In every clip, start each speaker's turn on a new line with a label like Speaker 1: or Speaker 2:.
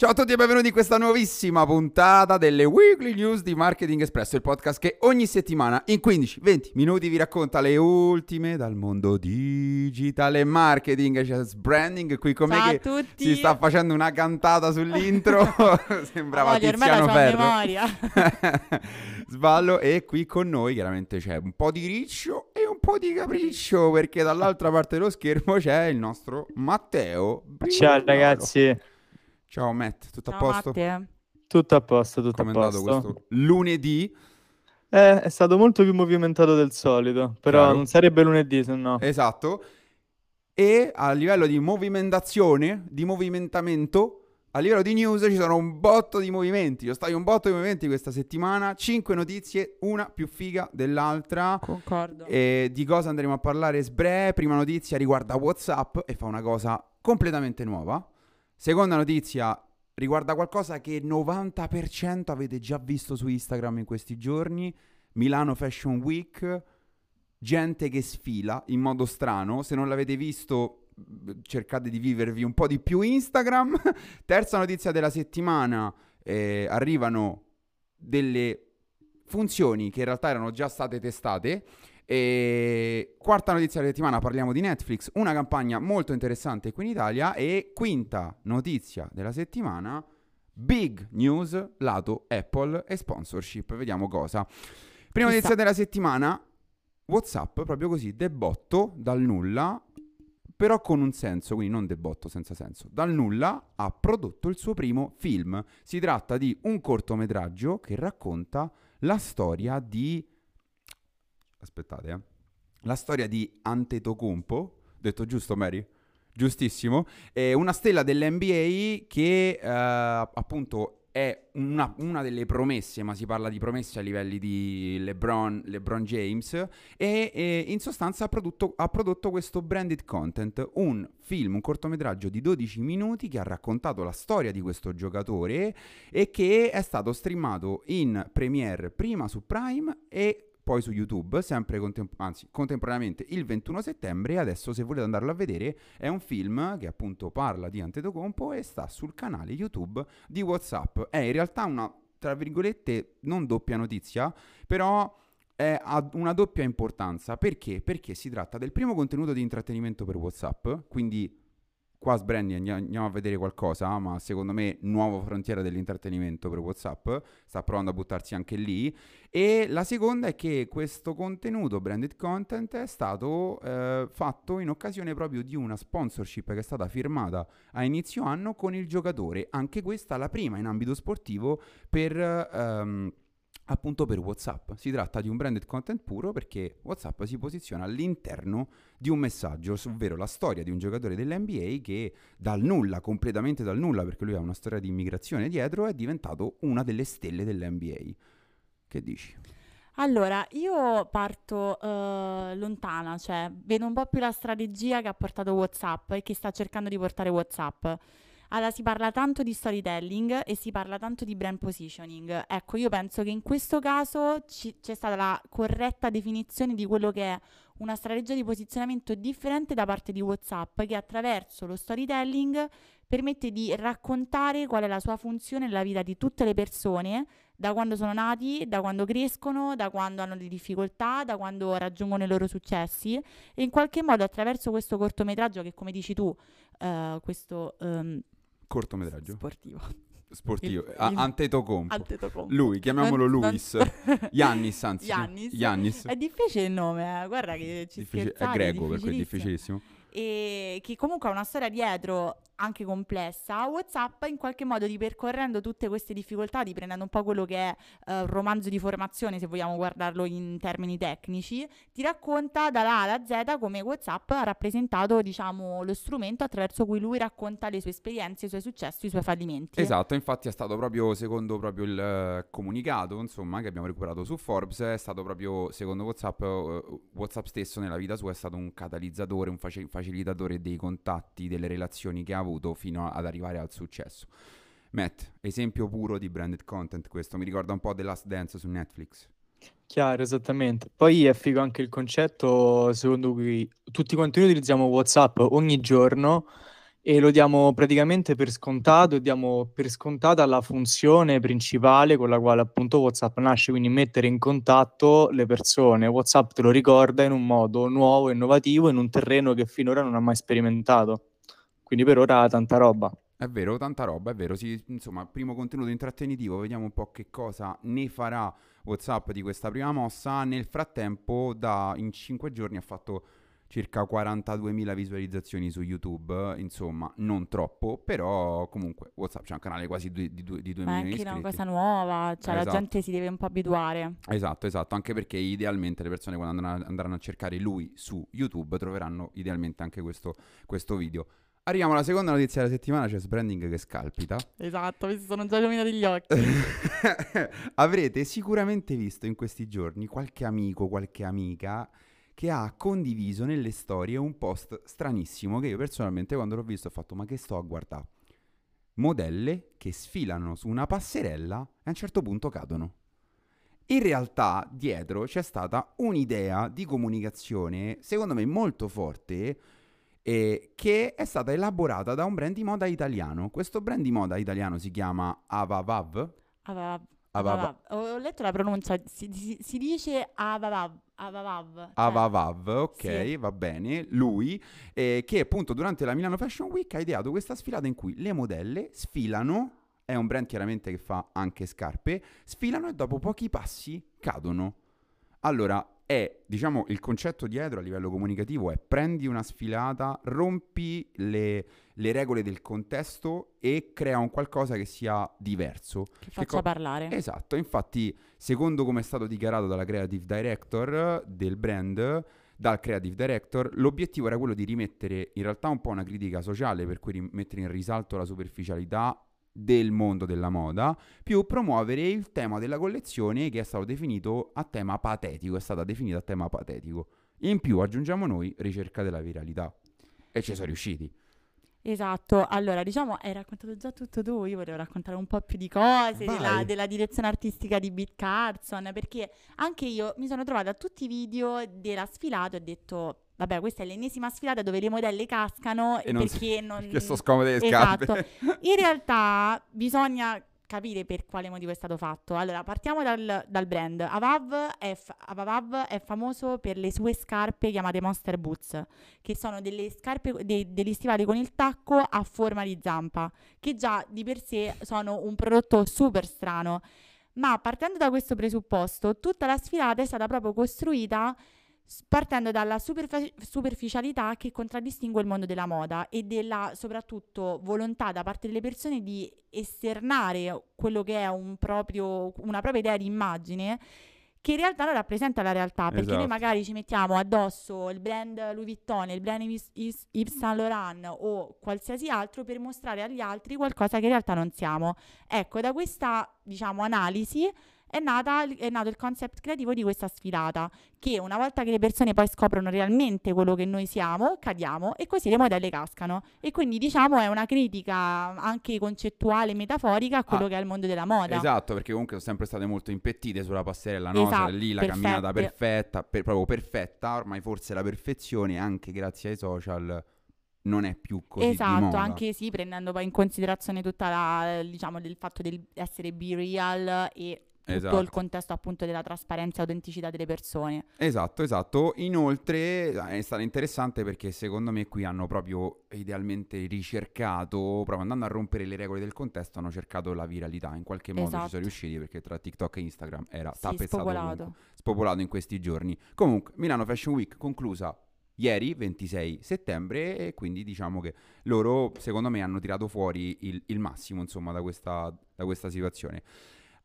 Speaker 1: Ciao a tutti e benvenuti in questa nuovissima puntata delle Weekly News di Marketing Espresso, il podcast che ogni settimana in 15-20 minuti vi racconta le ultime dal mondo digitale marketing, c'è branding qui con
Speaker 2: Ciao
Speaker 1: me
Speaker 2: a
Speaker 1: che
Speaker 2: tutti.
Speaker 1: si sta facendo una cantata sull'intro, sembrava
Speaker 2: ormai
Speaker 1: Tiziano Ferro. Sballo e qui con noi chiaramente c'è un po' di riccio e un po' di capriccio perché dall'altra parte dello schermo c'è il nostro Matteo.
Speaker 3: Ciao
Speaker 1: Brignolo.
Speaker 3: ragazzi,
Speaker 1: Ciao Matt, tutto a
Speaker 2: Ciao
Speaker 1: posto?
Speaker 2: Matte.
Speaker 3: tutto a posto, tutto
Speaker 1: Come
Speaker 3: a
Speaker 1: è andato
Speaker 3: posto.
Speaker 1: questo lunedì?
Speaker 3: Eh, è stato molto più movimentato del solito, però
Speaker 1: Chiaro.
Speaker 3: non sarebbe lunedì se no.
Speaker 1: Esatto. E a livello di movimentazione, di movimentamento, a livello di news ci sono un botto di movimenti. Io stai un botto di movimenti questa settimana, cinque notizie, una più figa dell'altra.
Speaker 2: Concordo.
Speaker 1: E di cosa andremo a parlare? Sbre, prima notizia riguarda WhatsApp e fa una cosa completamente nuova. Seconda notizia riguarda qualcosa che 90% avete già visto su Instagram in questi giorni. Milano Fashion Week, gente che sfila in modo strano. Se non l'avete visto, cercate di vivervi un po' di più Instagram. Terza notizia della settimana, eh, arrivano delle funzioni che in realtà erano già state testate. E quarta notizia della settimana parliamo di Netflix, una campagna molto interessante qui in Italia. E quinta notizia della settimana, big news lato Apple e sponsorship. Vediamo cosa. Prima notizia della settimana, WhatsApp, proprio così, debotto dal nulla, però con un senso, quindi non debotto senza senso. Dal nulla ha prodotto il suo primo film. Si tratta di un cortometraggio che racconta la storia di... Aspettate, eh. La storia di Antetokounmpo, detto giusto Mary? Giustissimo. È una stella dell'NBA che eh, appunto è una, una delle promesse, ma si parla di promesse a livelli di LeBron, LeBron James, e, e in sostanza ha prodotto, ha prodotto questo branded content, un film, un cortometraggio di 12 minuti che ha raccontato la storia di questo giocatore e che è stato streamato in premiere prima su Prime e poi su YouTube, sempre contem- anzi, contemporaneamente il 21 settembre. Adesso, se volete andarlo a vedere, è un film che appunto parla di Antetokounmpo e sta sul canale YouTube di WhatsApp. È in realtà una, tra virgolette, non doppia notizia, però ha una doppia importanza. Perché? Perché si tratta del primo contenuto di intrattenimento per WhatsApp, quindi qua andiamo, andiamo a vedere qualcosa, ma secondo me nuova frontiera dell'intrattenimento per WhatsApp, sta provando a buttarsi anche lì. E la seconda è che questo contenuto, branded content, è stato eh, fatto in occasione proprio di una sponsorship che è stata firmata a inizio anno con il giocatore. Anche questa la prima in ambito sportivo per... ehm, Appunto per WhatsApp. Si tratta di un branded content puro perché WhatsApp si posiziona all'interno di un messaggio, ovvero la storia di un giocatore dell'NBA che dal nulla, completamente dal nulla, perché lui ha una storia di immigrazione dietro, è diventato una delle stelle dell'NBA. Che dici?
Speaker 2: Allora, io parto eh, lontana, cioè vedo un po' più la strategia che ha portato WhatsApp e che sta cercando di portare WhatsApp. Allora, si parla tanto di storytelling e si parla tanto di brand positioning. Ecco, io penso che in questo caso ci- c'è stata la corretta definizione di quello che è una strategia di posizionamento differente da parte di WhatsApp, che attraverso lo storytelling permette di raccontare qual è la sua funzione nella vita di tutte le persone da quando sono nati, da quando crescono, da quando hanno le difficoltà, da quando raggiungono i loro successi e in qualche modo attraverso questo cortometraggio che come dici tu, eh, questo ehm,
Speaker 1: Cortometraggio
Speaker 2: sportivo,
Speaker 1: sportivo.
Speaker 2: Il-
Speaker 1: A-
Speaker 2: il-
Speaker 1: Antetokounmpo.
Speaker 2: Antetokounmpo.
Speaker 1: Lui, chiamiamolo
Speaker 2: Non- non-
Speaker 1: Luis. Yannis, anzi.
Speaker 2: Giannis.
Speaker 1: Yannis.
Speaker 2: È difficile il nome, eh, guarda che ci
Speaker 1: Difficile- è greco, per cui è
Speaker 2: difficilissimo. e che comunque ha una storia dietro anche complessa, WhatsApp in qualche modo ripercorrendo tutte queste difficoltà, riprendendo un po' quello che è eh, un romanzo di formazione, se vogliamo guardarlo in termini tecnici, ti racconta dalla A alla Z come WhatsApp ha rappresentato, diciamo, lo strumento attraverso cui lui racconta le sue esperienze, i suoi successi, i suoi fallimenti.
Speaker 1: Esatto, infatti è stato proprio, secondo proprio il eh, comunicato, insomma, che abbiamo recuperato su Forbes, è stato proprio, secondo WhatsApp, eh, WhatsApp stesso nella vita sua è stato un catalizzatore, un face- facilitatore dei contatti, delle relazioni che ha avuto fino ad arrivare al successo. Matt, esempio puro di branded content questo, mi ricorda un po' The Last Dance su Netflix.
Speaker 3: Chiaro, esattamente. Poi è figo anche il concetto secondo cui tutti quanti noi utilizziamo WhatsApp ogni giorno e lo diamo praticamente per scontato e diamo per scontata la funzione principale con la quale appunto WhatsApp nasce, quindi mettere in contatto le persone. WhatsApp te lo ricorda in un modo nuovo, innovativo, in un terreno che finora non ha mai sperimentato. Quindi per ora tanta roba.
Speaker 1: È vero, tanta roba, è vero. Sì, insomma, primo contenuto intrattenitivo, vediamo un po' che cosa ne farà WhatsApp di questa prima mossa. Nel frattempo, da, in 5 giorni ha fatto circa 42.000 visualizzazioni su YouTube, insomma, non troppo, però comunque WhatsApp c'è un canale quasi di, di, di 2
Speaker 2: Ma è
Speaker 1: milioni di
Speaker 2: anche una
Speaker 1: iscritti.
Speaker 2: cosa nuova, cioè la
Speaker 1: Esatto.
Speaker 2: gente si deve un po' abituare.
Speaker 1: Esatto, esatto, anche perché idealmente le persone quando andranno, andranno a cercare lui su YouTube troveranno idealmente anche questo, questo video. Arriviamo alla seconda notizia della settimana, c'è Sbranding che scalpita.
Speaker 2: Esatto, mi sono già illuminati gli occhi.
Speaker 1: Avrete sicuramente visto in questi giorni qualche amico, qualche amica che ha condiviso nelle storie un post stranissimo che io personalmente quando l'ho visto ho fatto ma che sto a guardare? Modelle che sfilano su una passerella e a un certo punto cadono. In realtà dietro c'è stata un'idea di comunicazione secondo me molto forte eh, che è stata elaborata da un brand di moda italiano. Questo brand di moda italiano si chiama Avavav.
Speaker 2: Avavav.
Speaker 1: Avavav.
Speaker 2: Avavav. Ho letto la pronuncia, si, si- si dice Avavav. Avavav. cioè-
Speaker 1: Avavav, ok,
Speaker 2: sì.
Speaker 1: va bene. Lui, eh, che appunto durante la Milano Fashion Week ha ideato questa sfilata in cui le modelle sfilano, è un brand chiaramente che fa anche scarpe, sfilano e dopo pochi passi cadono. Allora, è, diciamo, il concetto dietro a livello comunicativo è prendi una sfilata, rompi le, le regole del contesto e crea un qualcosa che sia diverso.
Speaker 2: Che faccia
Speaker 1: co-
Speaker 2: parlare.
Speaker 1: Esatto, infatti, secondo come è stato dichiarato dalla creative director del brand, dal creative director, l'obiettivo era quello di rimettere in realtà un po' una critica sociale, per cui rimettere in risalto la superficialità del mondo della moda, più promuovere il tema della collezione che è stato definito a tema patetico, è stata definita a tema patetico. In più aggiungiamo noi ricerca della viralità. E ci sono riusciti.
Speaker 2: Esatto, allora diciamo hai raccontato già tutto tu, io volevo raccontare un po' più di cose, della, della direzione artistica di Beat Carson, perché anche io mi sono trovata a tutti i video della sfilata e ho detto, vabbè questa è l'ennesima sfilata dove le modelle cascano
Speaker 1: E non
Speaker 2: perché non...
Speaker 1: Che sto scomode le scarpe.
Speaker 2: Esatto. In realtà bisogna capire per quale motivo è stato fatto. Allora, partiamo dal, dal brand. Avav è, f- Avavav è famoso per le sue scarpe chiamate Monster Boots, che sono delle scarpe, de- degli stivali con il tacco a forma di zampa, che già di per sé sono un prodotto super strano. Ma partendo da questo presupposto, tutta la sfilata è stata proprio costruita partendo dalla superfa- superficialità che contraddistingue il mondo della moda e della soprattutto volontà da parte delle persone di esternare quello che è un proprio, una propria idea di immagine che in realtà non rappresenta la realtà perché noi
Speaker 1: Esatto.
Speaker 2: magari ci mettiamo addosso il brand Louis Vuitton, il brand Yves- Yves Saint Laurent o qualsiasi altro per mostrare agli altri qualcosa che in realtà non siamo. Ecco, da questa diciamo analisi è, nata, è nato il concept creativo di questa sfilata, che una volta che le persone poi scoprono realmente quello che noi siamo, cadiamo e così le modelle cascano. E quindi diciamo è una critica anche concettuale metaforica a quello
Speaker 1: Ah,
Speaker 2: che è il mondo della moda.
Speaker 1: Esatto, perché comunque sono sempre state molto impettite sulla passerella, no?
Speaker 2: Esatto,
Speaker 1: Cioè, lì la camminata
Speaker 2: perfette.
Speaker 1: perfetta, per- proprio perfetta, ormai forse la perfezione anche grazie ai social non è più così
Speaker 2: Esatto, anche sì, prendendo poi in considerazione tutta la, diciamo, del fatto di essere be real e tutto
Speaker 1: Esatto.
Speaker 2: il contesto appunto della trasparenza e autenticità delle persone.
Speaker 1: Esatto, esatto. Inoltre eh, è stato interessante perché secondo me qui hanno proprio idealmente ricercato, proprio andando a rompere le regole del contesto, hanno cercato la viralità. In qualche modo ci
Speaker 2: Esatto.
Speaker 1: sono riusciti perché tra TikTok e Instagram era
Speaker 2: Sì, spopolato.
Speaker 1: spopolato in questi giorni. Comunque, Milano Fashion Week conclusa ieri, 26 settembre, e quindi diciamo che loro, secondo me, hanno tirato fuori il, il massimo, insomma, da questa, da questa situazione.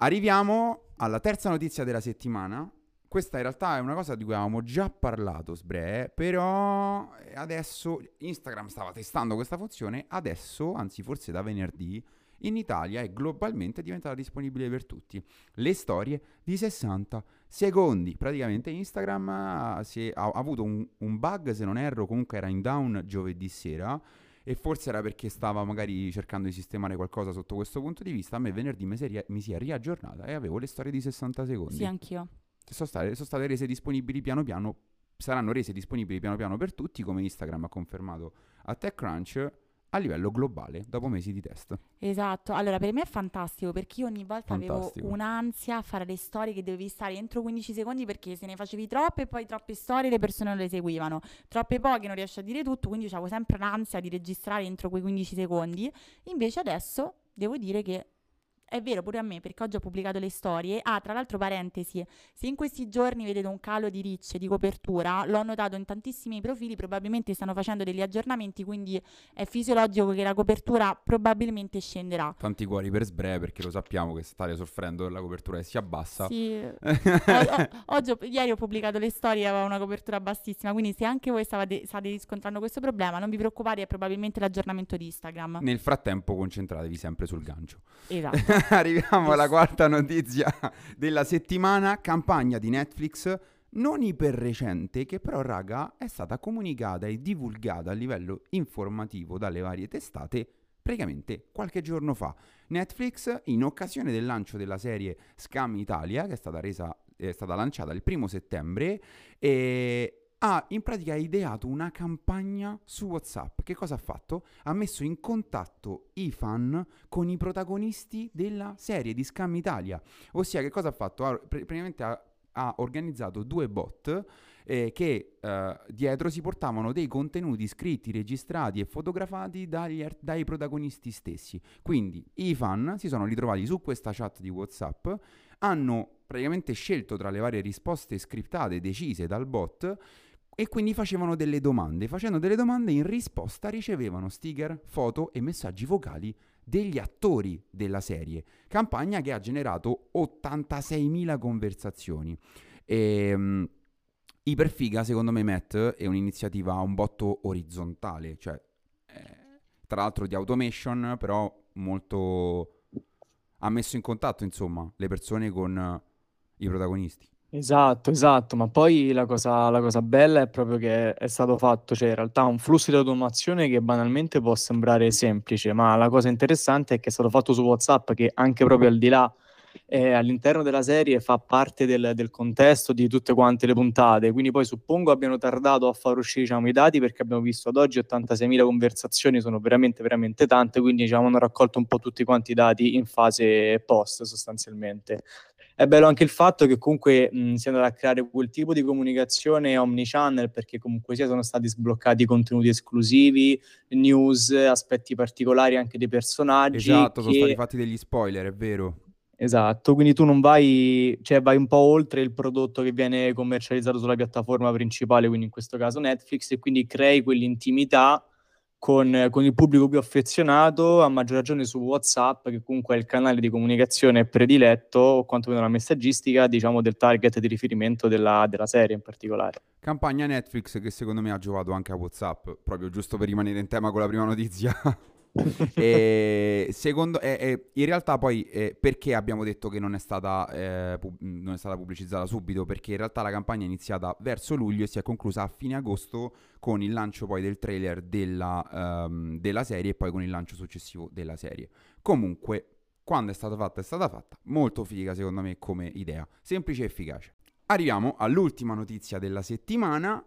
Speaker 1: Arriviamo alla terza notizia della settimana. Questa in realtà è una cosa di cui avevamo già parlato, Sbre, però adesso Instagram stava testando questa funzione, adesso, anzi forse da venerdì, in Italia è globalmente diventata disponibile per tutti. Le storie di 60 secondi. Praticamente Instagram è- ha- ha avuto un, un bug, se non erro, comunque era in down giovedì sera e forse era perché stava magari cercando di sistemare qualcosa sotto questo punto di vista. A me venerdì mi si è, ria- mi si è riaggiornata e avevo le storie di 60 secondi.
Speaker 2: Sì, anch'io.
Speaker 1: sono, state, sono state rese disponibili piano piano, saranno rese disponibili piano piano per tutti, come Instagram ha confermato a TechCrunch. A livello globale dopo mesi di test.
Speaker 2: Esatto, allora per me è fantastico perché io ogni volta
Speaker 1: Fantastico.
Speaker 2: avevo un'ansia a fare le storie che dovevi stare entro 15 secondi perché se ne facevi troppe poi troppe storie le persone non le seguivano, troppe poche non riesci a dire tutto, quindi avevo sempre l'ansia di registrare entro quei 15 secondi. Invece adesso devo dire che è vero pure a me perché oggi ho pubblicato le storie. Ah, tra l'altro, parentesi, se in questi giorni vedete un calo di reach, di copertura, l'ho notato in tantissimi profili, probabilmente stanno facendo degli aggiornamenti, quindi è fisiologico che la copertura probabilmente scenderà.
Speaker 1: Tanti cuori per Sbre perché lo sappiamo che state soffrendo della copertura che si abbassa.
Speaker 2: Sì. O- oggi ieri ho pubblicato le storie, aveva una copertura bassissima, quindi se anche voi stavate, state riscontrando questo problema, non vi preoccupate, è probabilmente l'aggiornamento di Instagram.
Speaker 1: Nel frattempo concentratevi sempre sul gancio.
Speaker 2: Esatto.
Speaker 1: Arriviamo alla quarta notizia della settimana, campagna di Netflix non iperrecente che però raga è stata comunicata e divulgata a livello informativo dalle varie testate praticamente qualche giorno fa. Netflix in occasione del lancio della serie Scam Italia che è stata, resa, è stata lanciata il primo settembre e ha in pratica ideato una campagna su WhatsApp. Che cosa ha fatto? Ha messo in contatto i fan con i protagonisti della serie di Scam Italia. Ossia, che cosa ha fatto? Ha, pre- praticamente ha, ha organizzato due bot eh, che eh, dietro si portavano dei contenuti scritti, registrati e fotografati dagli ar- dai protagonisti stessi. Quindi i fan si sono ritrovati su questa chat di WhatsApp, hanno praticamente scelto tra le varie risposte scriptate decise dal bot e quindi facevano delle domande. Facendo delle domande in risposta ricevevano sticker, foto e messaggi vocali degli attori della serie. Campagna che ha generato 86.000 conversazioni. E, um, Iperfiga, secondo me, Matt, è un'iniziativa un botto orizzontale, cioè eh, tra l'altro di automation, però molto... ha messo in contatto, insomma, le persone con i protagonisti.
Speaker 3: Esatto, esatto, ma poi la cosa, la cosa bella è proprio che è stato fatto, cioè in realtà un flusso di automazione che banalmente può sembrare semplice, ma la cosa interessante è che è stato fatto su WhatsApp che anche proprio al di là eh, all'interno della serie fa parte del, del, contesto di tutte quante le puntate, quindi poi suppongo abbiano tardato a far uscire diciamo, i dati perché abbiamo visto ad oggi 86.000 conversazioni, sono veramente veramente tante, quindi diciamo, hanno raccolto un po' tutti quanti i dati in fase post sostanzialmente. È bello anche il fatto che comunque mh, si è andato a creare quel tipo di comunicazione omnichannel perché comunque sia sono stati sbloccati contenuti esclusivi, news, aspetti particolari anche dei personaggi.
Speaker 1: Esatto,
Speaker 3: che...
Speaker 1: sono stati fatti degli spoiler, è vero.
Speaker 3: Esatto, quindi tu non vai, cioè vai un po' oltre il prodotto che viene commercializzato sulla piattaforma principale, quindi in questo caso Netflix, e quindi crei quell'intimità con, con il pubblico più affezionato, a maggior ragione su WhatsApp, che comunque è il canale di comunicazione prediletto, o quantomeno la messaggistica, diciamo, del target di riferimento della, della serie in particolare.
Speaker 1: Campagna Netflix che secondo me ha giovato anche a WhatsApp, proprio giusto per rimanere in tema con la prima notizia. e secondo, eh, eh, in realtà poi eh, perché abbiamo detto che non è, stata, eh, pub- non è stata pubblicizzata subito? Perché in realtà la campagna è iniziata verso luglio e si è conclusa a fine agosto con il lancio poi del trailer della, um, della serie e poi con il lancio successivo della serie. Comunque, quando è stata fatta è stata fatta, molto figa secondo me come idea, semplice e efficace. Arriviamo all'ultima notizia della settimana,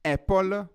Speaker 1: Apple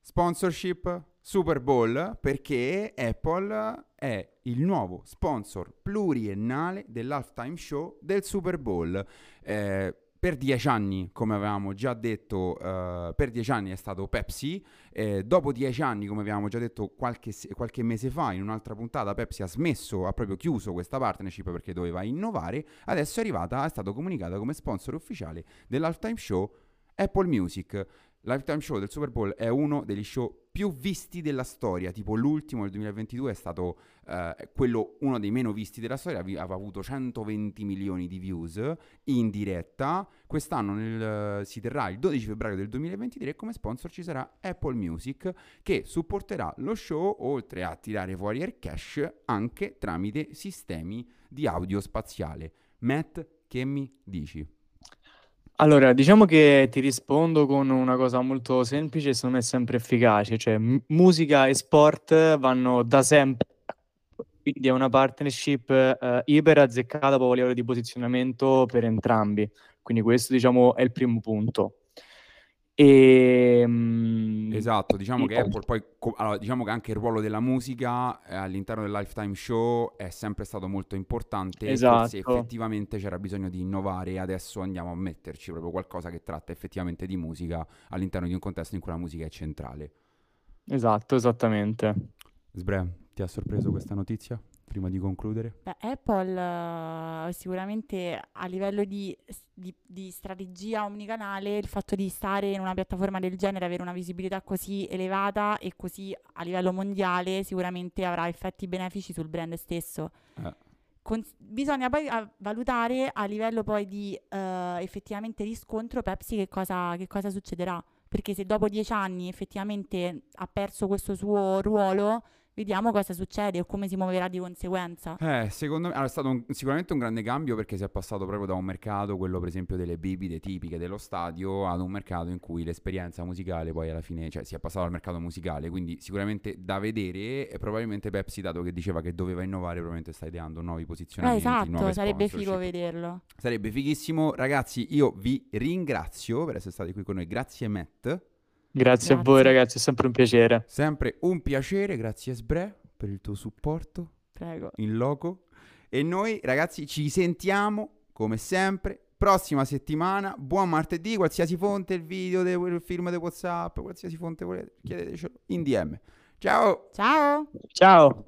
Speaker 1: sponsorship Super Bowl perché Apple è il nuovo sponsor pluriennale dell'halftime show del Super Bowl. Eh, per dieci anni, come avevamo già detto, uh, per dieci anni è stato Pepsi. Eh, dopo dieci anni, come avevamo già detto qualche, qualche, mese fa, in un'altra puntata, Pepsi ha smesso, ha proprio chiuso questa partnership perché doveva innovare. Adesso è arrivata, è stato comunicata come sponsor ufficiale dell'halftime show Apple Music. Lifetime Show del Super Bowl è uno degli show più visti della storia, tipo l'ultimo del 2022 è stato eh, quello uno dei meno visti della storia, aveva avuto 120 milioni di views in diretta. Quest'anno nel, si terrà il 12 febbraio del 2023 e come sponsor ci sarà Apple Music che supporterà lo show oltre a tirare fuori il cash anche tramite sistemi di audio spaziale. Matt, che mi dici?
Speaker 3: Allora, diciamo che ti rispondo con una cosa molto semplice e secondo me sempre efficace, cioè musica e sport vanno da sempre, quindi è una partnership eh, iper azzeccata proprio a livello di posizionamento per entrambi, quindi questo diciamo è il primo punto. E mh,
Speaker 1: Esatto, diciamo che
Speaker 3: Tipo.
Speaker 1: Apple poi, co- allora, diciamo che anche il ruolo della musica eh, all'interno del lifetime show è sempre stato molto importante. e Forse
Speaker 3: Esatto.
Speaker 1: effettivamente c'era bisogno di innovare e adesso andiamo a metterci proprio qualcosa che tratta effettivamente di musica all'interno di un contesto in cui la musica è centrale.
Speaker 3: Esatto, esattamente.
Speaker 1: Sbre, ti ha sorpreso questa notizia? Prima di concludere?
Speaker 2: Beh, Apple eh, sicuramente a livello di, di- di strategia omnicanale, il fatto di stare in una piattaforma del genere, avere una visibilità così elevata e così a livello mondiale, sicuramente avrà effetti benefici sul brand stesso.
Speaker 1: Eh.
Speaker 2: Cons- bisogna poi ah, valutare a livello poi di eh, effettivamente riscontro Pepsi che cosa, che cosa succederà. Perché se dopo dieci anni effettivamente ha perso questo suo ruolo, vediamo cosa succede o come si muoverà di conseguenza.
Speaker 1: Eh, secondo me allora, è stato un- sicuramente un grande cambio perché si è passato proprio da un mercato, quello per esempio delle bibite tipiche dello stadio, ad un mercato in cui l'esperienza musicale poi alla fine, cioè si è passato al mercato musicale, quindi sicuramente da vedere e probabilmente Pepsi, dato che diceva che doveva innovare, probabilmente sta ideando nuovi
Speaker 2: Eh,
Speaker 1: posizionamenti,
Speaker 2: esatto,
Speaker 1: nuove
Speaker 2: sarebbe figo vederlo.
Speaker 1: Sarebbe fighissimo. Ragazzi, io vi ringrazio per essere stati qui con noi. Grazie Matt.
Speaker 3: Grazie a voi
Speaker 2: Grazie.
Speaker 3: ragazzi, è sempre un piacere.
Speaker 1: Sempre un piacere, grazie Sbre per il tuo supporto.
Speaker 2: Prego.
Speaker 1: in loco. E noi, ragazzi, ci sentiamo come sempre. Prossima settimana, buon martedì. Qualsiasi fonte, il video, de- il film di WhatsApp, qualsiasi fonte volete, chiedetecelo in DM. Ciao!
Speaker 2: Ciao!
Speaker 3: Ciao!